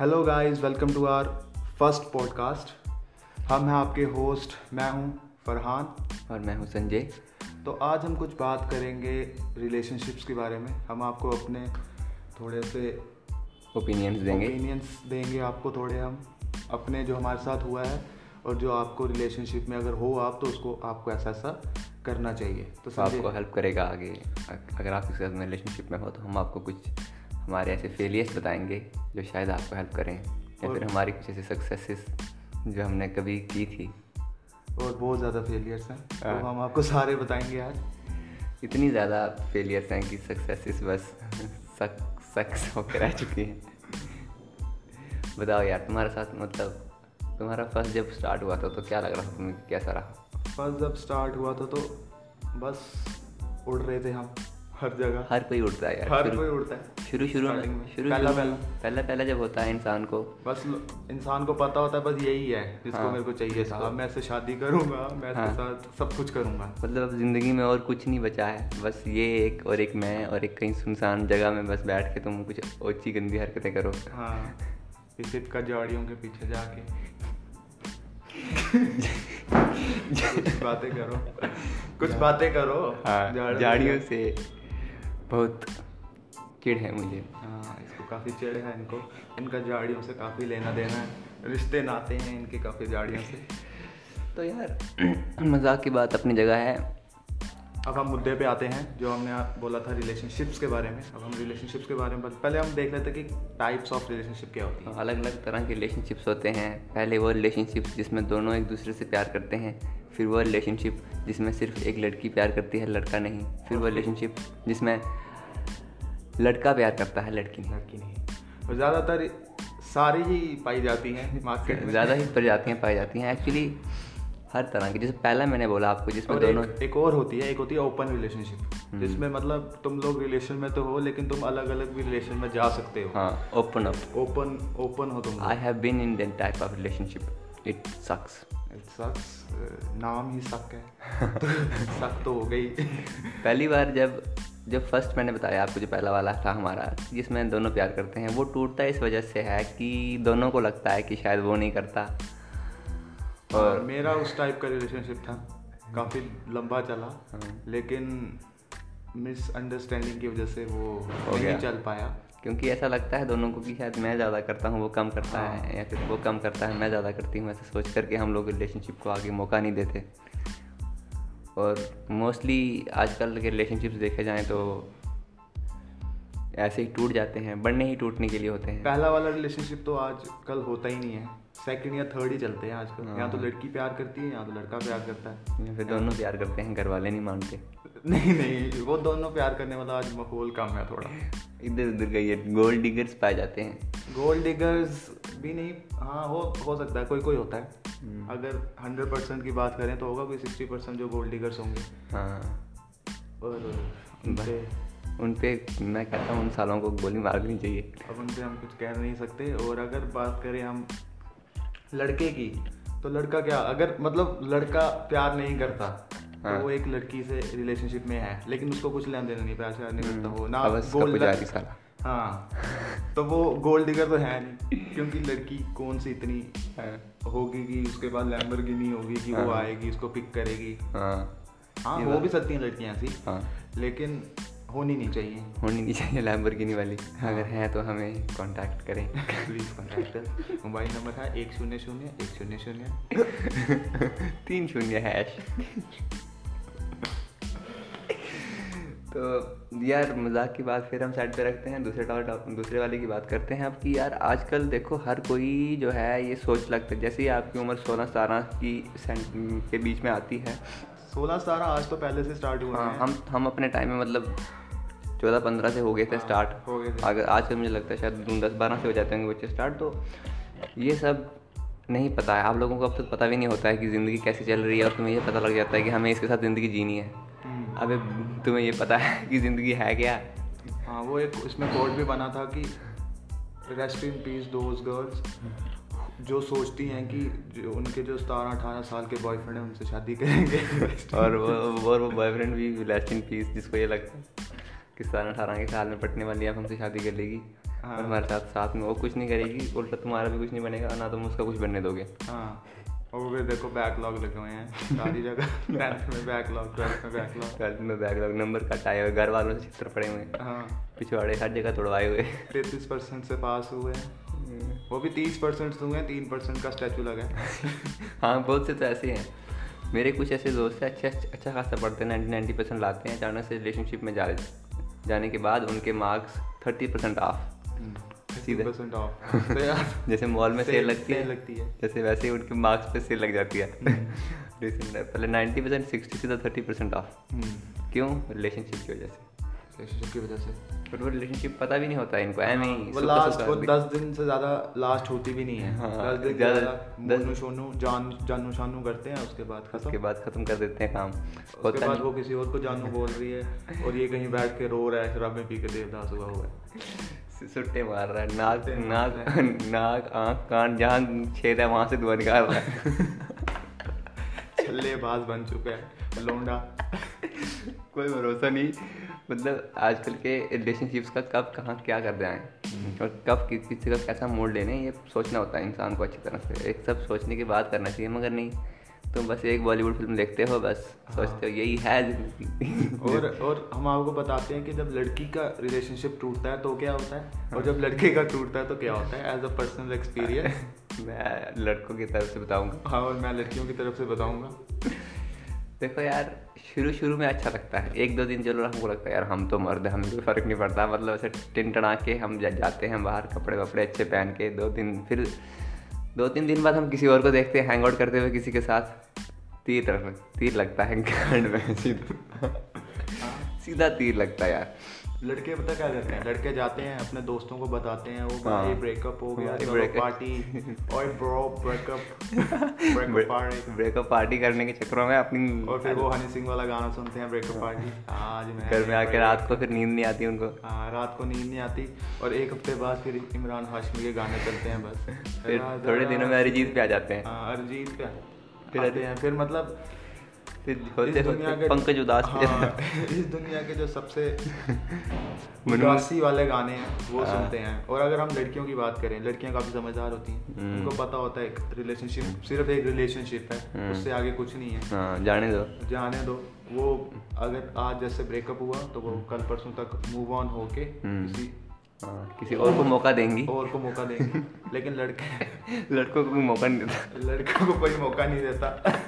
Hello guys welcome to our first podcast हम हैं आपके होस्ट मैं हूँ फरहान। और मैं हूँ संजय। तो आज हम कुछ बात करेंगे रिलेशनशिप्स के बारे में। हम आपको अपने थोड़े से ओपिनियंस देंगे। ओपिनियंस देंगे आपको थोड़े हम। अपने जो हमारे साथ हुआ है और जो आपको रिलेशनशिप में अगर हो आप तो उसको आपको ऐसा ऐसा करना चाहिए। तो, तो आपको हेल्प करेगा आगे। अगर आप किसी रिलेशनशिप में हो तो हम आपको कुछ हमारे ऐसे फेलियर्स बताएँगे जो शायद आपको हेल्प करें या फिर हमारी कुछ ऐसे सक्सेसेस जो हमने कभी की थी। और बहुत ज़्यादा फेलियर्स हैं। तो हाँ। हम आपको सारे बताएँगे आज। इतनी ज़्यादा फेलियर्स हैं कि सक्सेसेस बस सक सक्स होकर रह चुकी हैं। बताओ यार तुम्हारे साथ मतलब तुम्हारा फ़र्स्ट जब स्टार्ट हुआ था तो क्या लग रहा था तुम्हें कैसा रहा? फ़र्स्ट जब स्टार्ट हुआ था तो बस उड़ रहे थे हम हर जगह। हर कोई उड़ता है यार हर कोई उड़ता है। शुरू शुरू में शुरू पहला पहला। पहला पहला जब होता है इंसान को। बस इंसान को पता होता है बस यही है जिसको हाँ, मेरे को चाहिए था। मैं ऐसे शादी करूँगा मैं हाँ, साथ सब कुछ करूँगा। मतलब अब ज़िंदगी में और कुछ नहीं बचा है। बस ये एक और एक मैं और एक कहीं सुनसान जगह में बस बैठ के तुम कुछ ओछी गंदी हरकतें करो। हाँ। इसी का झाड़ियों के पीछे जाके। बातें करो। कुछ बातें करो। हाँ झाड़ियों से बहुत चिड़ है मुझे। हाँ इसको काफ़ी चिड़ है इनको। इनका झाड़ियों से काफ़ी लेना देना है। रिश्ते नाते हैं इनके काफ़ी झाड़ियों से। तो यार मज़ाक की बात अपनी जगह है। अब हम मुद्दे पे आते हैं जो हमने बोला था रिलेशनशिप्स के बारे में। अब हम रिलेशनशिप्स के बारे में पहले हम देख लेते कि टाइप्स ऑफ़ रिलेशनशिप क्या होती है। अलग अलग तरह के रिलेशनशिप्स होते हैं। पहले वो रिलेशनशिप जिसमें दोनों एक दूसरे से प्यार करते हैं। फिर वो रिलेशनशिप जिसमें सिर्फ़ एक लड़की प्यार करती है लड़का नहीं। फिर वो रिलेशनशिप जिसमें लड़का प्यार करता है लड़की नहीं। लड़की नहीं। और ज़्यादातर सारी ही पाई जाती हैं मार्केट में। ज़्यादा ही प्रजातियाँ पाई जाती हैं। एक्चुअली हर तरह की जैसे पहला मैंने बोला आपको जिसमें दोनों एक, एक और होती है एक होती है ओपन रिलेशनशिप हम्म। जिसमें मतलब तुम लोग रिलेशन में तो हो लेकिन तुम अलग अलग भी रिलेशन में जा सकते हो। हाँ ओपन अप ओपन ओपन हो तुम I have been in that type of relationship it sucks it sucks नाम ही सक है। तो सक तो हो गई। पहली बार जब जब फ़र्स्ट मैंने बताया आपको जो पहला वाला था हमारा जिसमें दोनों प्यार करते हैं वो टूटता इस वजह से है कि दोनों को लगता है कि शायद वो नहीं करता। और मेरा उस टाइप का रिलेशनशिप था। काफ़ी लंबा चला हाँ। लेकिन मिसअंडरस्टैंडिंग की वजह से वो हो नहीं चल पाया। क्योंकि ऐसा लगता है दोनों को कि शायद मैं ज़्यादा करता हूँ वो कम करता हाँ। है या फिर वो कम करता है मैं ज़्यादा करती हूँ ऐसा सोच करके हम लोग रिलेशनशिप को आगे मौका नहीं देते। और मोस्टली आजकल के रिलेशनशिप्स देखे जाएँ तो ऐसे ही टूट जाते हैं, बढ़ने ही टूटने के लिए होते हैं। पहला वाला रिलेशनशिप तो आज कल होता ही नहीं है। सेकंड या थर्ड ही चलते हैं आजकल। हाँ। यहाँ तो लड़की प्यार करती है यहाँ तो लड़का प्यार करता है। फिर दोनों प्यार करते हैं घर वाले नहीं मानते। नहीं नहीं वो दोनों प्यार करने वाला आज माहौल कम है थोड़ा। इधर उधर गई है गोल्ड डिगर्स पाए जाते हैं। गोल्ड डिगर्स भी नहीं हाँ हो हो सकता है कोई कोई होता है। हम्म। अगर हंड्रेड परसेंट की बात करें तो होगा कोई सिक्सटी परसेंट जो गोल्ड डिगर्स होंगे। हाँ। और उन पे मैं कहता हूँ उन सालों को गोली मारनी चाहिए। अब उन पर हम कुछ कह नहीं सकते। और अगर बात करें हम लड़के की तो लड़का क्या अगर मतलब लड़का प्यार नहीं करता तो हाँ। तो वो एक लड़की से रिलेशनशिप में है लेकिन उसको कुछ लेन देना नहीं प्यार श्यार नहीं करता वो ना गोल्ड हाँ तो वो गोल्ड डिगर तो है नहीं क्योंकि लड़की कौन सी इतनी हाँ। होगी कि उसके बाद नहीं होगी कि वो हाँ। आएगी उसको पिक करेगी हाँ हाँ हो भी सकती हैं लड़कियाँ ऐसी लेकिन होनी नहीं चाहिए। होनी नहीं चाहिए लैम्बरगिनी वाली। हाँ। अगर है तो हमें कांटेक्ट करें। प्लीज़ कांटेक्ट मोबाइल नंबर है एक शून्य शून्य एक शून्य शून्य। तीन शून्य हैश तो यार मज़ाक की बात फिर हम साइड पे रखते हैं। दूसरे दूसरे वाले की बात करते हैं अब कि यार आजकल देखो हर कोई जो है ये सोच लगता है। जैसे ही आपकी उम्र सोलह सतारह की के बीच में आती है सोलह सतारह आज तो पहले से स्टार्ट हुआ हाँ हम हम अपने टाइम में मतलब चौदह पंद्रह से हो गए थे स्टार्ट हाँ, गए थे। अगर आज मुझे लगता है शायद दस बारह से हो जाते होंगे बच्चे स्टार्ट तो ये सब नहीं पता है। आप लोगों को अब तक पता भी नहीं होता है कि ज़िंदगी कैसे चल रही है और तुम्हें ये पता लग जाता है कि हमें इसके साथ ज़िंदगी जीनी है। हम्म। अबे तुम्हें ये पता है कि ज़िंदगी है क्या। हाँ वो एक उसमें कोड भी बना था कि rest in peace those girls जो सोचती हैं कि जो उनके जो सतारह अठारह साल के बॉयफ्रेंड हैं उनसे शादी करेंगे। और वो और वो बॉयफ्रेंड भी रेस्ट इन पीस जिसको ये लगता है कि सतारह अठारह के साल में पटने वाली आप हमसे शादी कर लेगी। हाँ। और हमारे साथ साथ में वो कुछ नहीं करेगी उल्टा तुम्हारा भी कुछ नहीं बनेगा ना तुम उसका कुछ बनने दोगे। हाँ। और फिर देखो बैकलॉग लगे हुए हैं। सारी जगह टेंथ में बैकलॉग ट्वेल्थ में बैकलॉग ट्वेल्थ में बैकलॉग नंबर कट आए हुए घर वालों से चित्र पड़े हुए हाँ। पिछवाड़े हर जगह तोड़वाए हुए तैतीस परसेंट से पास हुए हैं। वो भी तीस परसेंट हुए हैं तीन परसेंट का स्टैचू लगा है। हाँ बहुत से तो ऐसे हैं। मेरे कुछ ऐसे दोस्त हैं अच्छे अच्छा खासा पढ़ते हैं नाइन्टी नाइन्टी परसेंट लाते हैं अचानक से रिलेशनशिप में जा जाने के बाद उनके मार्क्स थर्टी परसेंट ऑफ़ सीधे। तो जैसे मॉल में सेल लगती है। लगती है। जैसे वैसे ही उनके मार्क्स पे सेल लग जाती है। हम्म। पहले नाइन्टी परसेंट सिक्सटी सीधा थर्टी परसेंट ऑफ़ क्यों? रिलेशनशिप की वजह से। रिलेशनशिप की वजह से। बट वो रिलेशनशिप पता भी नहीं होता इनको ऐ में वो लास्ट वो दस दिन से ज़्यादा लास्ट होती भी नहीं है। हाँ, दस दिन ज़्यादा दस शोनू जान जानू शानू करते हैं उसके बाद खत्म। उसके बाद खत्म कर देते हैं काम। उसके बाद वो किसी और को जानू बोल रही है और ये कहीं बैठ के रो रहा है शराबें पी के देवदास हुआ हुआ है। सुट्टे मार रहा है नाक नाक नाक आँख कान जहाँ छेद है वहाँ से धुआँ निकाल रहा है। छल्लेबाज बन चुका है लोंडा। कोई भरोसा नहीं। मतलब आजकल के रिलेशनशिप्स का कब कहाँ क्या कर जाएँ हम्म। और कब किस किसी का कैसा मोड लेने ये सोचना होता है इंसान को अच्छी तरह से। एक सब सोचने के बाद करना चाहिए मगर नहीं। तुम बस एक बॉलीवुड फ़िल्म देखते हो बस हाँ। सोचते हो यही है ज़िंदगी। और और हम आपको बताते हैं कि जब लड़की का रिलेशनशिप टूटता है तो क्या होता है? और जब लड़के का टूटता है तो क्या होता है? एज अ पर्सनल एक्सपीरियंस मैं लड़कों की तरफ़ से बताऊँगा। हाँ और मैं लड़कियों की तरफ़ से बताऊँगा। देखो यार शुरू शुरू में अच्छा लगता है। एक दो दिन चलो हमको लगता है यार हम तो मर्द हमें कोई फ़र्क नहीं पड़ता। मतलब ऐसे टिन टना के हम जाते हैं बाहर कपड़े वपड़े अच्छे पहन के। दो दिन फिर दो तीन दिन बाद हम किसी और को देखते हैं हैंग आउट करते हुए किसी के साथ। तीर तीर लगता है गांड में सीधा। सीधा तीर लगता है यार। लड़के पता क्या करते हैं? लड़के जाते हैं अपने दोस्तों को बताते हैं वो भाई ब्रेकअप हो गया ब्रेकअप पार्टी और bro breakup breakup party breakup party करने के चक्करों में अपनी और फिर वो हनी सिंह वाला गाना सुनते हैं ब्रेकअप पार्टी आज मैं घर में आके रात को फिर नींद नहीं आती उनको। हाँ रात को नींद नहीं आती और एक हफ़्ते बाद फिर इमरान हाशमी के गाने चलते हैं बस। फिर थोड़े दिनों में अरिजीत पे आ जाते हैं। हाँ अरिजीत पे फिर आते हैं। फिर मतलब होते होते पंकज उदास हाँ, इस दुनिया के जो सबसे उदासी वाले गाने हैं वो हाँ। सुनते हैं और अगर हम लड़कियों की बात करें लड़कियाँ काफ़ी समझदार होती हैं हम्म। उनको पता होता है एक रिलेशनशिप सिर्फ़ एक रिलेशनशिप है हम्म। उससे आगे कुछ नहीं है हाँ, जाने दो जाने दो वो अगर आज जैसे ब्रेकअप हुआ तो वो कल परसों तक मूव ऑन होके हम्म। किसी किसी और को मौका देंगी। और को मौका देंगी लेकिन लड़के लड़कों को कोई मौका नहीं देता। लड़कों को कोई मौका नहीं देता।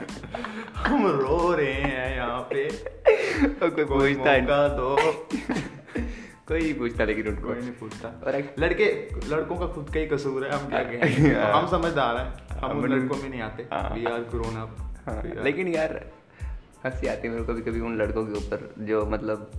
हम रो रहे हैं यहाँ पे। तो कोई पूछता है। दो। कोई नहीं पूछता लेकिन उनको। कोई नहीं पूछता। और लड़के लड़कों का खुद का ही कसूर है हम क्या कहें हाँ। हम समझदार हैं। हम लड़कों में नहीं आते। वी आर ग्रोन अप लेकिन यार हँसी आती है मेरे को कभी कभी उन लड़कों के ऊपर जो मतलब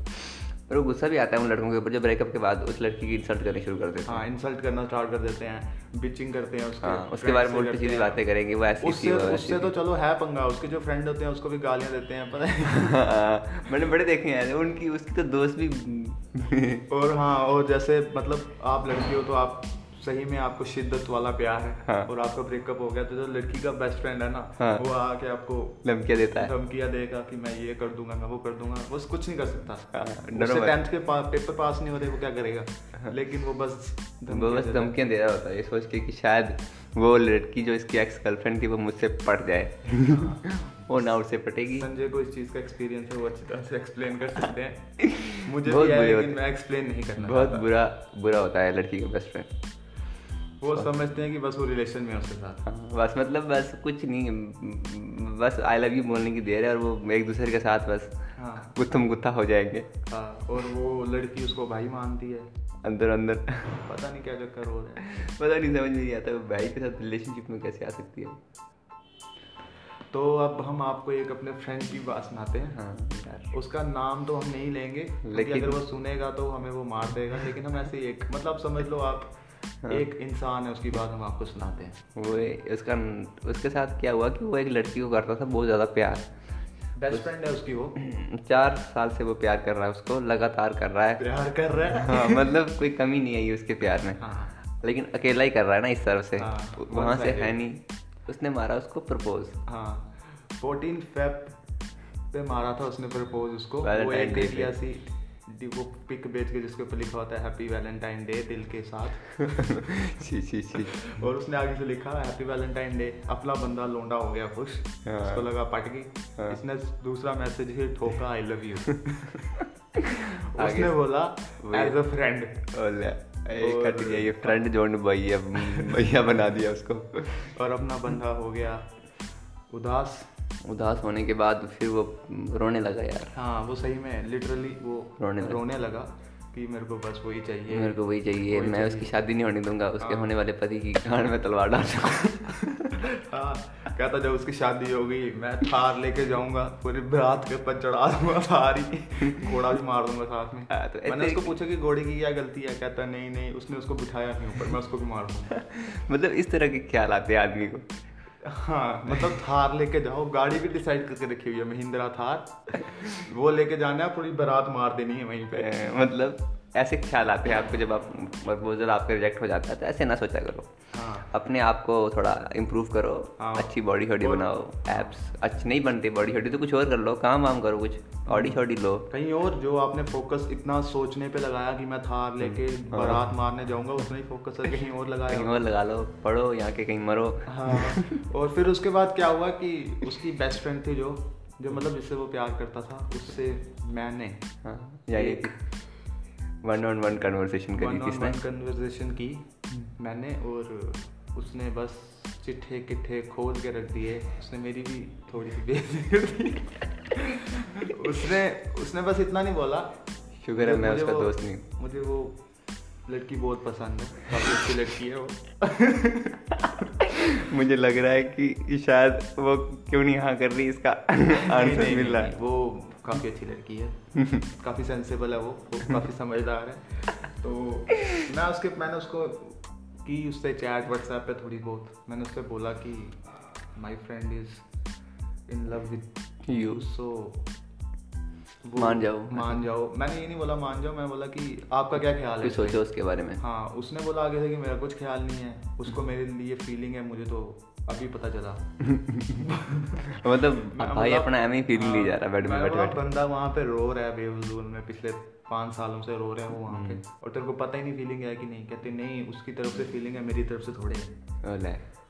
और वो गुस्सा भी आता है उन लड़कों के ऊपर जो ब्रेकअप के बाद उस लड़की की इंसल्ट करनी शुरू कर देते हैं हाँ। इंसल्ट करना स्टार्ट कर देते हैं बिचिंग करते हैं उसके हाँ, उसके बारे में उल्टी सीधी बातें करेंगे वो ऐसी उससे, उससे तो चलो है पंगा उसके जो फ्रेंड होते हैं उसको भी गालियाँ देते हैं पता है हाँ, मैंने बड़े देखे हैं उनकी उसकी तो दोस्त भी और हाँ और जैसे मतलब आप लड़की हो तो आप सही में आपको शिद्दत वाला प्यार है हाँ। और आपका ब्रेकअप हो गया तो जो लड़की का बेस्ट फ्रेंड है ना हाँ। वो आके आपको धमकिया देता है। धमकिया देगा कि मैं ये कर दूँगा मैं वो कर दूँगा वो कुछ नहीं कर सकता। हाँ, उससे टेंथ के पा, पेपर पास नहीं हो रहे वो क्या करेगा? हाँ। लेकिन वो बस वो बस धमकियाँ दे रहा होता है ये सोच के कि शायद वो लड़की जो इसकी एक्स गर्लफ्रेंड थी वो मुझसे पट जाए। वो ना उससे पटेगी। संजय को इस चीज़ का एक्सपीरियंस है वो अच्छी तरह से एक्सप्लेन कर सकते हैं। मुझे बहुत बुरा मैं एक्सप्लेन नहीं करना बहुत बुरा बुरा होता है लड़की का बेस्ट फ्रेंड वो समझते हैं कि बस वो रिलेशन में है उसके साथ। हाँ, बस मतलब बस कुछ नहीं बस आई लव यू बोलने की देर है और वो एक दूसरे के साथ बस हाँ। गुत्थम गुत्था हो जाएँगे। हाँ और वो लड़की उसको भाई मानती है। अंदर अंदर। पता नहीं क्या चक्कर हो रहा है। पता नहीं समझ नहीं आता भाई के साथ रिलेशनशिप में कैसे आ सकती है। तो अब हम आपको एक अपने फ्रेंड की बात सुनाते हैं। हाँ। उसका नाम तो हम नहीं लेंगे लेकिन अगर वो सुनेगा तो हमें वो मार देगा लेकिन हम ऐसे एक मतलब समझ लो आप हाँ। एक इंसान है उसकी बात हम आपको सुनाते हैं। वो उसका उसके साथ क्या हुआ कि वो एक लड़की को करता था बहुत ज़्यादा प्यार। बेस्ट फ्रेंड है उसकी वो। चार साल से वो प्यार कर रहा है उसको लगातार कर रहा है। प्यार कर रहा है। हाँ मतलब कोई कमी नहीं आई उसके प्यार में। हाँ। लेकिन अकेला ही कर रहा है ना इस तरफ़ से। हाँ, वहाँ से है नहीं। उसने मारा उसको प्रपोज। हाँ। फोर्टीन फेब पे मारा था उसने प्रपोज उसको। वो एक घटिया सी वो पिक बेच के जिसके ऊपर लिखा होता है हैप्पी वैलेंटाइन डे दिल के साथ। सी सी सी। और उसने आगे से लिखा हैप्पी वैलेंटाइन डे अपना बंदा लोंडा हो गया खुश। हाँ। उसको लगा पट गई। हाँ। इसने दूसरा मैसेज ही ठोका आई लव यू उसने बोला एज अ फ्रेंड कट गया ये फ्रेंड जोन भैया भैया बना दिया उसको. और अपना बंदा हो गया उदास। उदास होने के बाद फिर वो रोने लगा यार। हाँ वो सही में लिटरली वो रोने लगा, रोने लगा कि मेरे को बस वही चाहिए। मेरे को वही चाहिए मैं। उसकी शादी नहीं होने दूँगा उसके हाँ। होने वाले पति की गांड में तलवार डाल हाँ कहता जब उसकी शादी होगी मैं थार लेके जाऊँगा पूरी बारात के ऊपर चढ़ा दूँगा थार ही घोड़ा भी मार दूँगा साथ में। हाँ, तो मैंने उसको पूछा कि घोड़े की क्या गलती है? कहता नहीं नहीं उसने उसको बिठाया नहीं ऊपर मैं उसको भी मार दूँगा। मतलब इस तरह के ख्याल आते हैं आदमी को। हाँ मतलब थार लेके जाओ। गाड़ी भी डिसाइड करके रखी हुई है, महिंद्रा थार। वो लेके जाना है, पूरी बारात मार देनी है वहीं पे। मतलब ऐसे ख्याल आते हैं आपको जब आप प्रपोजल आपके रिजेक्ट हो जाता है तो ऐसे ना सोचा करो। अपने आप को थोड़ा इम्प्रूव करो हाँ। अच्छी बॉडी शॉडी बनाओ एप्स अच्छी नहीं बनती बॉडी शॉडी तो कुछ और कर लो काम वाम करो कुछ बॉडी शॉडी लो कहीं और जो आपने फोकस इतना सोचने पे लगाया कि मैं थार हम्म। लेके हाँ। बारात मारने जाऊँगा उसमें ही फोकस कहीं और लगाया कहीं और लगा लो पढ़ो यहाँ के कहीं मरो हाँ और फिर उसके बाद क्या हुआ कि उसकी बेस्ट फ्रेंड थी जो जो मतलब जिससे वो प्यार करता था उससे मैंने हाँ यही वन ऑन वन कन्वर्सेशन करी किसने कन्वर्सेशन की मैंने और उसने बस चिट्ठे किट्ठे खोल के रख दिए। उसने मेरी भी थोड़ी सी बेइज्जती कर दी। उसने उसने बस इतना नहीं बोला। शुक्र है मैं उसका दोस्त नहीं मुझे वो लड़की बहुत पसंद है। काफ़ी अच्छी लड़की है वो। मुझे लग रहा है कि शायद वो क्यों नहीं हाँ कर रही इसका आंसर मिल रहा है। वो काफ़ी अच्छी लड़की है। काफ़ी सेंसेबल है वो। वो काफ़ी समझदार है। तो मैं उसके मैंने उसको की उससे चैट व्हाट्सएप पे थोड़ी बहुत। मैंने उससे बोला कि my friend is in love with you so मान जाओ। मान जाओ। मैंने ये नहीं बोला मान जाओ मैं बोला कि आपका क्या ख्याल है? सोचो उसके बारे में। हाँ उसने बोला आगे से कि मेरा कुछ ख्याल नहीं है। उसको मेरे लिए फीलिंग है मुझे तो अभी पता चला। मतलब भाई अपना एम ही फीलिंग ली जा रहा है बेड में बैठे बैठे। बंदा वहाँ पे रो रहा है बेवजूल में पिछले पाँच सालों से रो रहे हैं वो वहाँ पे। हम्म। और तेरे को पता ही नहीं फीलिंग है कि नहीं। कहते नहीं उसकी तरफ़ से फीलिंग है मेरी तरफ़ से थोड़े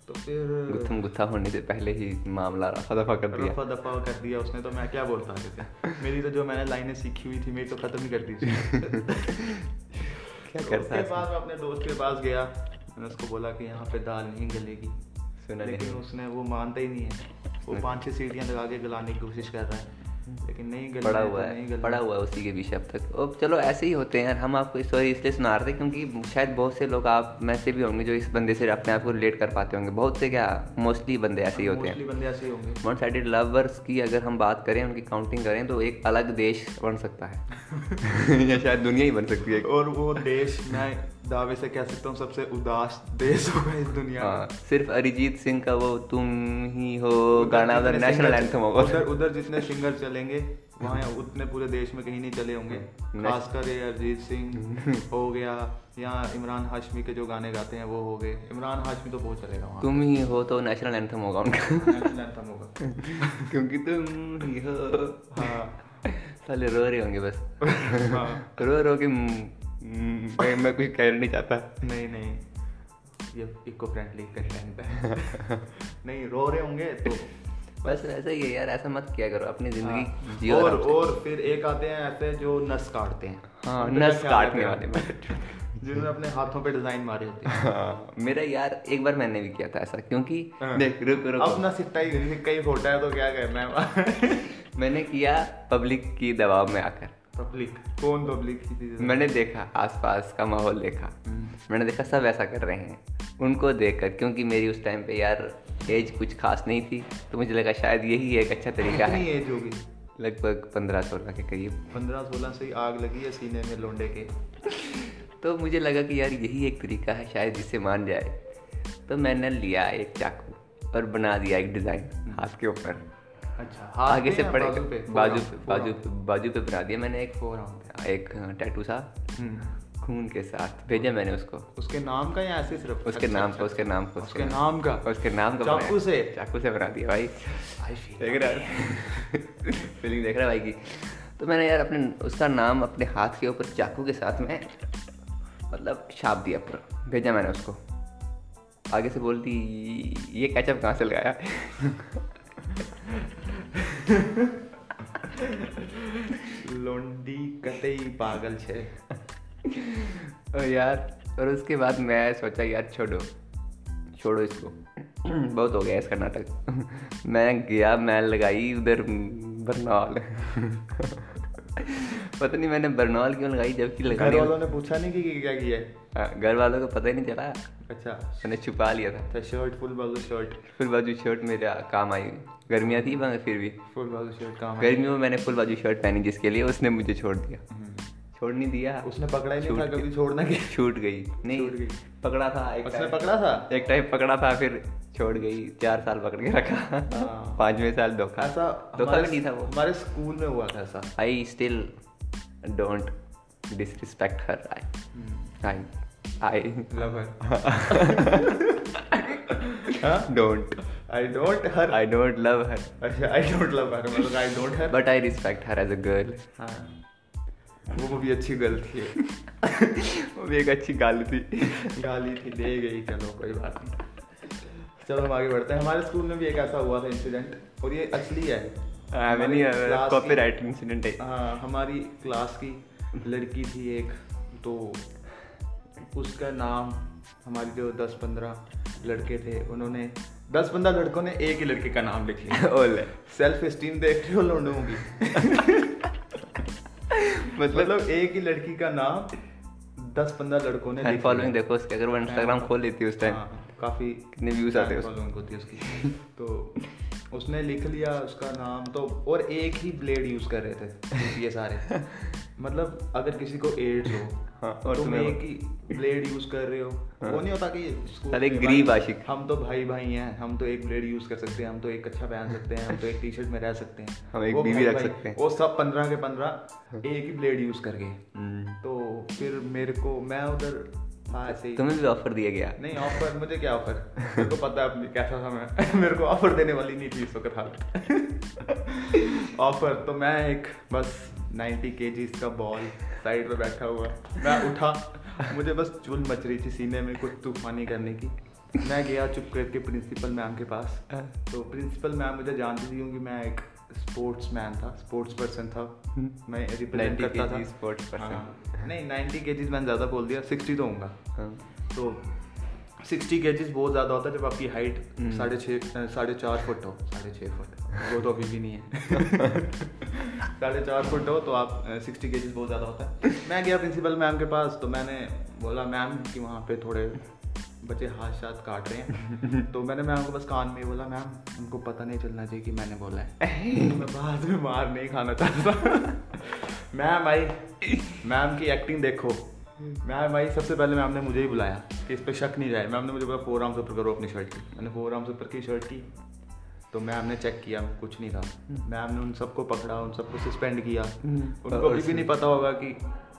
तो फिर गुत्थम गुत्था होने से पहले ही मामला रफा दफ़ा कर दिया। रफा दफ़ा कर दिया उसने तो मैं क्या बोलता जैसे मेरी तो जो मैंने लाइनें सीखी हुई थी मेरी तो खत्म ही कर दी थी। क्या करता उसके बाद मैं अपने दोस्त के पास गया। मैंने उसको बोला कि यहाँ पे दाल नहीं गलेगी। लेकिन उसने वो मानता ही नहीं है। वो पाँच छह सीटियाँ लगा के गलाने की कोशिश कर रहा है। लेकिन नहीं पड़ा हुआ है पड़ा हुआ है उसी के पीछे अब तक। और चलो ऐसे ही होते हैं यार हम आपको स्टोरी इसलिए सुना रहे थे क्योंकि शायद बहुत से लोग आप में से भी होंगे जो इस बंदे से अपने आप को रिलेट कर पाते होंगे। बहुत से क्या मोस्टली बंदे ऐसे ही होते हैं। बंदे ऐसे ही होंगे। वन साइडेड लवर्स की अगर हम बात करें उनकी काउंटिंग करें तो एक अलग देश बन सकता है। या शायद दुनिया ही बन सकती है। और वो देश मैं दावे से कह सकता हूँ सबसे उदास देश होगा इस दुनिया में। हाँ, सिर्फ़ अरिजीत सिंह का वो तुम ही हो गाना उधर नेशनल एंथम होगा उधर उधर जितने सिंगर चलेंगे वहाँ उतने पूरे देश में कहीं नहीं चले होंगे। खासकर ये अरिजीत सिंह हो गया या इमरान हाशमी के जो गाने गाते हैं वो हो गए। इमरान हाशमी तो बहुत चलेगा वहाँ। तुम ही हो तो नेशनल एंथम होगा उनका। नेशनल एंथम होगा। क्योंकि तुम ही हो हाँ। साले रो रहे होंगे बस। हाँ। रो रो के मैं मैं कुछ कह नहीं चाहता। नहीं नहीं। ये इको फ्रेंडली कंटेंट है। नहीं रो रहे होंगे तो। बस ऐसा ही है यार ऐसा मत किया करो अपनी ज़िंदगी हाँ। जियो और और फिर एक आते हैं ऐसे जो नस काटते हैं। हाँ नस काटने वाले जिन्होंने अपने हाथों पे डिज़ाइन मारे होते हैं। हाँ, मेरा यार एक बार मैंने भी किया था ऐसा क्योंकि हाँ। देख रुक रुक। अपना सिट्टा ही सिक्का ही फोटा है तो क्या करना है? मैंने किया पब्लिक की दबाव में आकर। पब्लिक। कौन पब्लिक मैंने देखा आसपास का माहौल देखा। हम्म। मैंने देखा सब ऐसा कर रहे हैं। उनको देखकर क्योंकि मेरी उस टाइम पे यार एज कुछ खास नहीं थी तो मुझे लगा शायद यही एक अच्छा तरीका है। एज होगी? लगभग पंद्रह सोलह के करीब। पंद्रह सोलह से ही आग लगी है सीने में लोंडे के। तो मुझे लगा कि यार यही एक तरीका है शायद जिससे मान जाए। तो मैंने लिया एक चाकू और बना दिया एक डिज़ाइन हाथ के ऊपर। अच्छा आगे से पड़े बाजू पे? बाजू बाजू पे बाजू पे बना दिया मैंने एक फोर एक टैटू सा। हम्म। खून के साथ भेजा मैंने उसको। उसके नाम का या ऐसे सिर्फ़? उसके अच्छा, नाम का अच्छा। उसके नाम का उसके नाम का? उसके नाम का चाकू से? चाकू से बना दिया भाई। देख रहा है। फीलिंग देख रहा है भाई की। तो मैंने यार अपने उसका नाम अपने हाथ के ऊपर चाकू के साथ में मतलब छाप दिया पूरा। भेजा मैंने उसको। आगे से बोलती ये कैचअप कहाँ से लगाया लोंडी कतई पागल छे। और यार और उसके बाद मैं सोचा यार छोड़ो छोड़ो इसको। बहुत हो गया इसका नाटक। मैं गया मैं लगाई उधर बरनौल। पता नहीं मैंने बरनौल क्यों लगाई जबकि घर वालों ने पूछा नहीं कि क्या किया है? हाँ, घर वालों को पता ही नहीं चला। अच्छा। मैंने छुपा लिया था। तो शर्ट फुल बाजू शर्ट फुल बाजू शर्ट मेरे काम आई। गर्मियाँ थी मगर फिर भी। फुल बाजू शर्ट काम गर्मियों में मैंने फुल बाजू शर्ट पहनी जिसके लिए उसने मुझे छोड़ दिया। हम्म। छोड़ नहीं दिया। उसने पकड़ा ही नहीं था कभी छोड़ना की। छूट गई। नहीं गई। पकड़ा था एक उसने पकड़ा था? एक टाइम पकड़ा था फिर छोड़ गई। चार साल पकड़ के रखा। हाँ। पाँचवें साल धोखा। ऐसा धोखा नहीं था वो। हमारे स्कूल में हुआ था ऐसा। I still don't disrespect her I I I love her don't I don't her I don't love her अच्छा आई डोंट लव हर मतलब I don't her but I respect her as a girl हाँ। वो भी अच्छी girl थी। वो भी एक अच्छी गाली थी। गाली थी दे गई चलो कोई बात नहीं। चलो हम आगे बढ़ते हैं। हमारे स्कूल में भी एक ऐसा हुआ था इंसिडेंट और ये असली है। कॉपीराइट इंसिडेंट है। हाँ हमारी क्लास की लड़की थी एक तो उसका नाम हमारी जो दस पंद्रह लड़के थे उन्होंने दस पंद्रह लड़कों ने एक ही लड़के का नाम लिख लिया। सेल्फ स्टीम देख रहे हो लोगों की मतलब एक ही लड़की का नाम दस पंद्रह लड़कों ने फॉलोइंग देखो उसके अगर वो इंस्टाग्राम खोल लेती है उस टाइम हाँ, काफ़ी कितने व्यूज़ आते हैं फॉलोइंग होती है उसकी। तो उसने लिख लिया उसका नाम तो और एक ही ब्लेड यूज़ कर रहे थे ये सारे। मतलब अगर किसी को एड्स हो हाँ, और तुम एक ही ब्लेड यूज़ कर रहे हो। हाँ, वो नहीं होता कि अरे गरीब आशिक। हम तो भाई भाई हैं हम तो एक ब्लेड यूज़ कर सकते हैं हम तो एक अच्छा पहन सकते हैं हम तो एक टी शर्ट में रह सकते हैं। हम एक बीवी रख सकते हैं। वो सब पंद्रह के पंद्रह एक ही ब्लेड यूज़ कर गए। हम्म। तो फिर मेरे को मैं उधर हाँ ऐसे ही तुम्हें भी ऑफ़र दिया गया? नहीं ऑफ़र मुझे क्या ऑफ़र मेरे को पता है कैसा था मैं मेरे को ऑफ़र देने वाली नहीं थी इस वक्त हाल। ऑफ़र तो मैं एक बस 90 के जी का बॉल साइड पे बैठा हुआ। मैं उठा मुझे बस चुल मच रही थी सीने में कुछ तूफानी करने की। मैं गया चुप करके प्रिंसिपल मैम के पास। हाँ। तो प्रिंसिपल मैम मुझे जानती थी क्योंकि मैं एक स्पोर्ट्स मैन था स्पोर्ट्स पर्सन था। हम्म। मैं रिप्रेजेंट करता था। स्पोर्ट्स पर्सन नहीं नाइन्टी के मैंने ज़्यादा बोल दिया सिक्सटी तो होगा हाँ। तो सिक्सटी के बहुत ज़्यादा होता है जब आपकी हाइट हम्म। साढ़े छः साढ़े चार फुट हो। साढ़े छः फुट वो तो अभी भी नहीं है। साढ़े चार फुट हो तो आप सिक्सटी के बहुत ज़्यादा होता है। मैं गया प्रिंसिपल मैम के पास तो मैंने बोला मैम कि वहाँ पे थोड़े बच्चे हाथ साथ काट रहे हैं। तो मैंने, मैम को बस कान में बोला, मैम, उनको पता नहीं चलना चाहिए कि मैंने बोला है। मैं बाद में मार नहीं खाना चाहता। मैम आई मैम की एक्टिंग देखो। मैम आई सबसे पहले मैम ने मुझे ही बुलाया कि इस पर शक नहीं जाए मैम ने मुझे बोला, फोर आर्म्स ऊपर करो अपनी शर्ट की। मैंने फोर आर्म्स ऊपर की शर्ट की। तो मैम ने चेक किया कुछ नहीं था। मैम ने उन सबको पकड़ा उन सबको सस्पेंड किया। उनको अभी भी नहीं पता होगा कि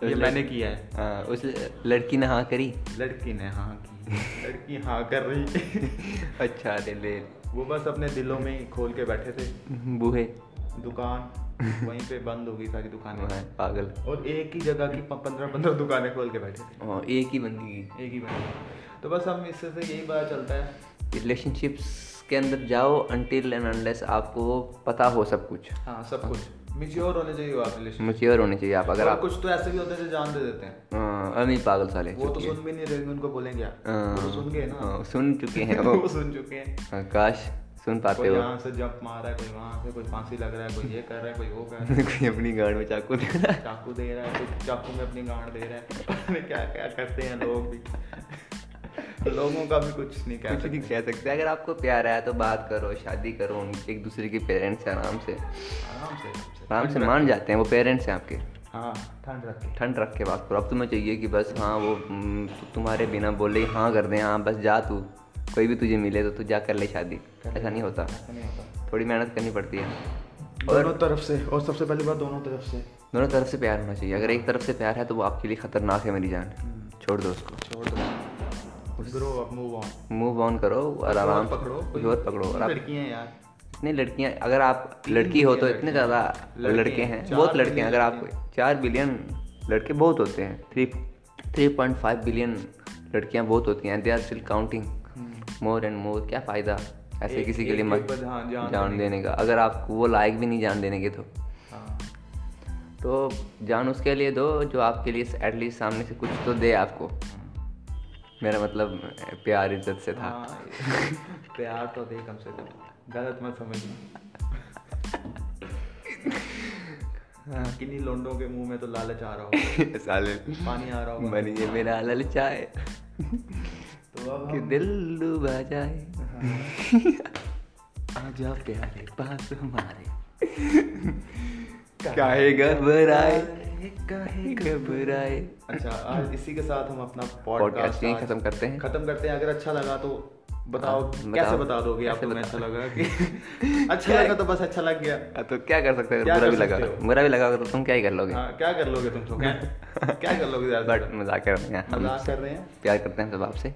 ये मैंने किया है। आ, हाँ, उस लड़की ने हाँ करी? लड़की ने हाँ की। लड़की हाँ कर रही। अच्छा अरे ले वो बस अपने दिलों में खोल के बैठे थे। बूहे दुकान वहीं पे बंद हो गई सारी दुकानें। पागल। और एक ही जगह की पंद्रह पंद्रह दुकानें खोल के बैठे थे। हाँ, एक ही बंदी की एक ही बंदी तो बस हम इससे से यही पता चलता है। रिलेशनशिप्स के अंदर जाओ अनटिल एंड अनलेस आपको पता हो सब कुछ। हाँ सब कुछ। मिच्योर होने चाहिए आप रिलेशन मिच्योर होने चाहिए आप अगर आप कुछ तो ऐसे भी होते हैं जो जान दे देते हैं। हाँ, पागल साले वो तो सुन भी नहीं रहे उनको बोलेंगे हाँ, वो तो सुन गए ना। हाँ, सुन चुके हैं। वो सुन चुके हैं। काश सुन पाते हो। यहाँ से जंप मार रहा है कोई वहाँ से कोई फांसी लग रहा है कोई ये कर रहा है कोई वो कर रहा है। कोई अपनी गांड में चाकू दे रहा है। चाकू दे रहा है कोई चाकू में अपनी गांड दे रहा है। क्या क्या करते हैं लोग भी। लोगों का भी कुछ नहीं कह सकते। कह सकते। अगर आपको प्यार है तो बात करो शादी करो एक दूसरे के पेरेंट्स से आराम से। आराम से आराम से मान जाते हैं वो पेरेंट्स हैं आपके। हाँ ठंड रख के। ठंड रख के बात करो। अब तुम्हें चाहिए कि बस हाँ वो तुम्हारे बिना बोले हाँ कर दें हाँ बस जा तू। कोई भी तुझे मिले तो तू जा कर ले शादी। ऐसा नहीं होता। थोड़ी मेहनत करनी पड़ती है। और दोनों तरफ़ से और सबसे पहली बात दोनों तरफ़ से। दोनों तरफ़ से प्यार होना चाहिए। अगर एक तरफ़ से प्यार है तो वो आपके लिए खतरनाक है मेरी जान। हम्म। छोड़ दो उसको। छोड़ दो। मूव ऑन मूव ऑन करो और आराम पकड़ो कुछ और पकड़ो लड़कियाँ यार। इतने लड़कियाँ अगर आप लड़की हो तो इतने ज़्यादा लड़के हैं बहुत लड़के हैं। अगर आप चार बिलियन लड़के बहुत होते हैं three three point five billion लड़कियाँ बहुत होती हैं। They are still counting more and more क्या फ़ायदा ऐसे किसी के लिए मत हाँ, जान देने का। अगर आप वो लायक भी नहीं जान देने के तो। हाँ। तो जान उसके लिए दो जो आपके लिए एटलीस्ट सामने से कुछ तो दे आपको। मेरा मतलब प्यार इज़्ज़त से था। हाँ, प्यार तो दे कम से कम गलत मत समझना। हाँ। किन्हीं लोंडों के मुँह में तो लालच आ रहा हो साले पानी आ रहा होगा। बनिए मेरा ललचाए तो अब कि दिल डूबा जाए। हाँ। आजा प्यारे पास हमारे। काहे घबराए? काहे घबराए. अच्छा आज इसी के साथ हम अपना पॉडकास्ट खत्म करते हैं। खत्म करते हैं। अगर अच्छा लगा तो बताओ हाँ, कैसे बता दोगे आपको अच्छा लगा? कि अच्छा लगा तो बस अच्छा लग गया। हाँ, तो क्या कर सकते हैं? बुरा भी लगा। बुरा भी लगा तो तुम क्या ही कर लोगे? हाँ, क्या कर लोगे तुम तो? क्या क्या कर लोगे बट मज़ाक कर रहे हैं। मज़ाक कर रहे हैं? प्यार करते हैं सब आपसे।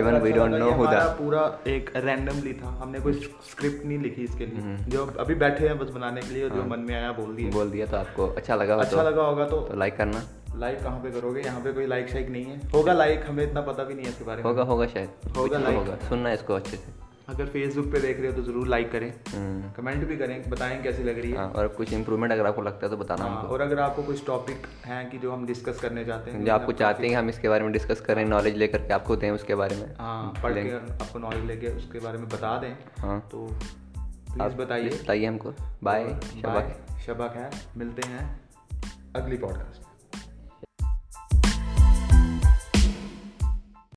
Even we don't know who that पूरा एक रैंडमली था। हमने कोई स्क्रिप्ट नहीं लिखी इसके लिए। हम्म। जो अभी बैठे हैं बस बनाने के लिए जो मन में आया बोल दिया। बोल दिया तो आपको अच्छा लगा अच्छा लगा होगा तो लाइक तो करना। लाइक कहाँ पे करोगे? यहाँ पे कोई लाइक शाइक नहीं है। होगा लाइक हमें इतना पता भी नहीं है इसके बारे में। होगा होगा शायद। होगा लाइक होगा। सुनना इसको अच्छे से। अगर फेसबुक पे देख रहे हो तो ज़रूर लाइक करें। कमेंट हम्म। भी करें बताएँ कैसी लग रही है। हाँ, और कुछ इंप्रूवमेंट अगर आपको लगता है तो बताना हाँ, और अगर आपको कुछ टॉपिक हैं कि जो हम डिस्कस करने चाहते हैं जो आपको चाहते हैं हम इसके बारे में डिस्कस करें नॉलेज लेकर के आपको दें उसके बारे में हाँ पढ़ के आपको नॉलेज लेके उसके बारे में बता दें। हाँ। तो प्लीज़ बताइए। बताइए हमको। बाय शबक शबक है। मिलते हैं अगली पॉडकास्ट